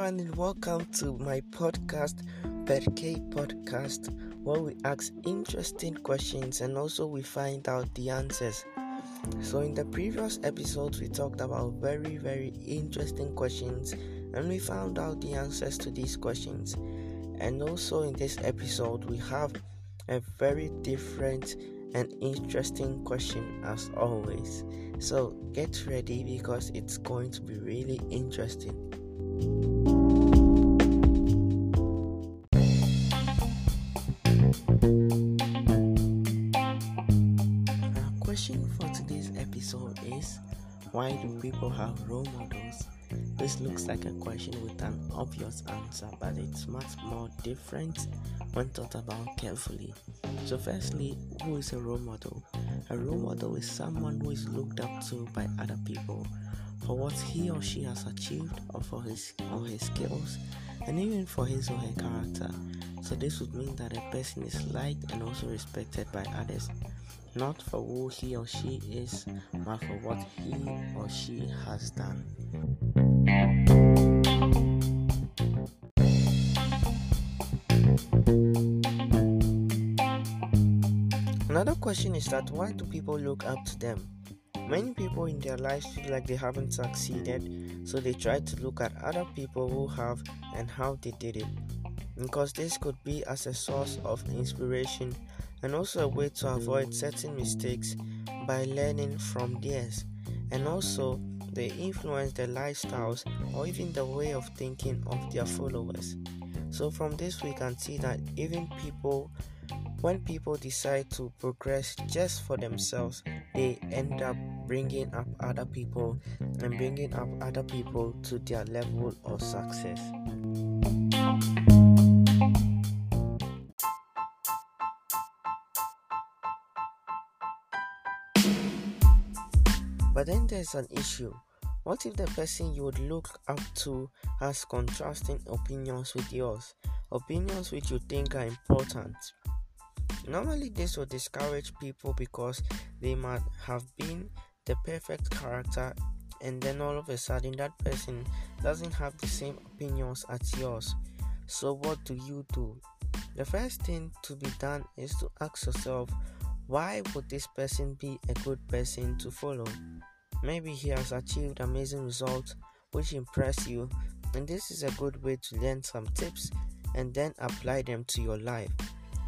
everyone, and welcome to my podcast, K Podcast, where we ask interesting questions and also we find out the answers. So, in the previous episodes, we talked about very, very interesting questions and we found out the answers to these questions. And also, in this episode, we have a very different and interesting question as always. So, get ready because it's going to be really interesting. Why do people have role models? This looks like a question with an obvious answer, but it's much more different when thought about carefully. So, firstly, who is a role model? A role model is someone who is looked up to by other people for what he or she has achieved or for his or her skills and even for his or her character. So this would mean that a person is liked and also respected by others, not for who he or she is, but for what he or she has done. Another question is that why do people look up to them? Many people in their lives feel like they haven't succeeded, so they try to look at other people who have and how they did it. Because this could be as a source of inspiration and also a way to avoid certain mistakes by learning from theirs. And also, they influence the lifestyles or even the way of thinking of their followers. So, from this, we can see that even people when people decide to progress just for themselves, they end up bringing up other people and bringing up other people to their level of success. But then there's an issue. What if the person you would look up to has contrasting opinions with yours? Opinions which you think are important, Normally, this will discourage people because they might have been the perfect character, and then all of a sudden, that person doesn't have the same opinions as yours. So, what do you do? The first thing to be done is to ask yourself, why would this person be a good person to follow? Maybe he has achieved amazing results which impress you, and this is a good way to learn some tips and then apply them to your life.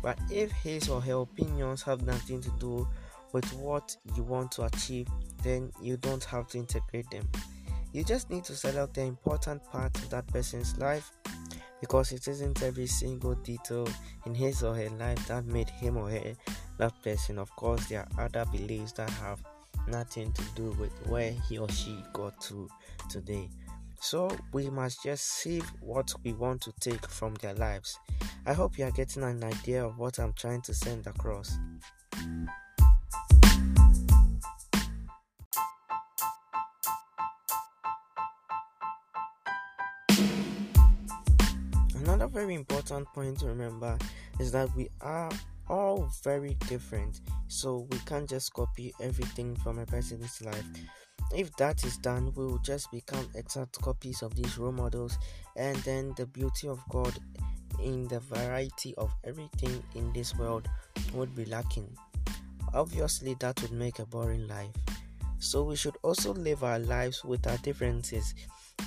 But if his or her opinions have nothing to do with what you want to achieve, then you don't have to integrate them. You just need to select the important part of that person's life because it isn't every single detail in his or her life that made him or her that person. Of course, there are other beliefs that have nothing to do with where he or she got to today. So we must just see what we want to take from their lives. I hope you are getting an idea of what I'm trying to send across. Another very important point to remember is that we are all very different, so we can't just copy everything from a person's life. If that is done, we will just become exact copies of these role models, and then the beauty of God in the variety of everything in this world would be lacking. Obviously, that would make a boring life. So, we should also live our lives with our differences,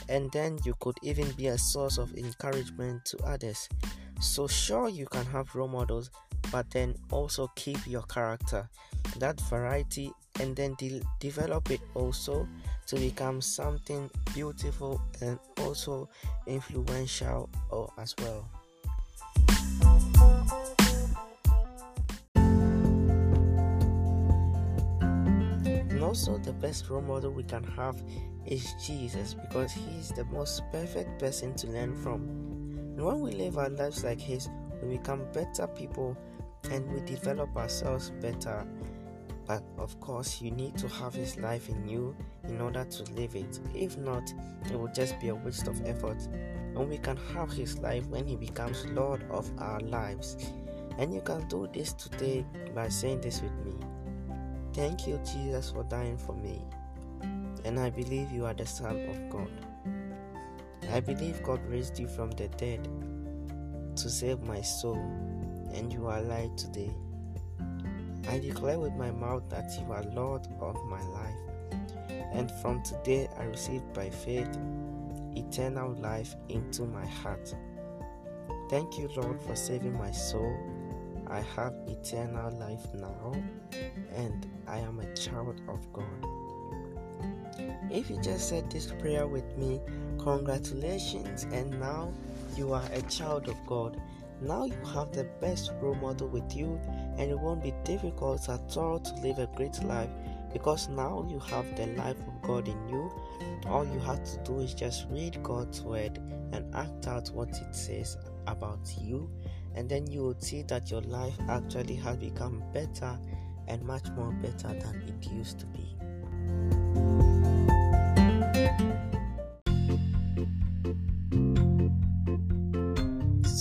and then you could even be a source of encouragement to others. So, sure, you can have role models, but then also keep your character, that variety, and then de- develop it also to become something beautiful and also influential oh, as well. And also, the best role model we can have is Jesus because He is the most perfect person to learn from. And when we live our lives like His, we become better people and we develop ourselves better. But of course, you need to have His life in you in order to live it. If not, it will just be a waste of effort. And we can have His life when He becomes Lord of our lives. And you can do this today by saying this with me Thank you, Jesus, for dying for me. And I believe you are the Son of God. I believe God raised you from the dead to save my soul, and you are alive today. I declare with my mouth that you are Lord of my life, and from today I receive by faith eternal life into my heart. Thank you, Lord, for saving my soul. I have eternal life now, and I am a child of God. If you just said this prayer with me, congratulations, and now you are a child of God. Now you have the best role model with you, and it won't be difficult at all to live a great life because now you have the life of God in you. All you have to do is just read God's word and act out what it says about you, and then you will see that your life actually has become better and much more better than it used to be.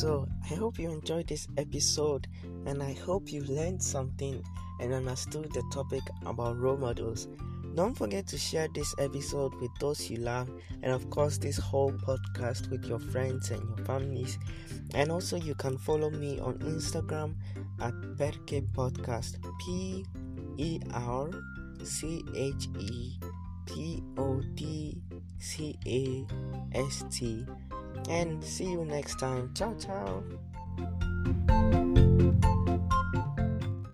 So, I hope you enjoyed this episode and I hope you learned something and understood the topic about role models. Don't forget to share this episode with those you love, and of course, this whole podcast with your friends and your families. And also, you can follow me on Instagram at Perche Podcast P E R C H E P O D C A S T. And see you next time. Ciao, ciao.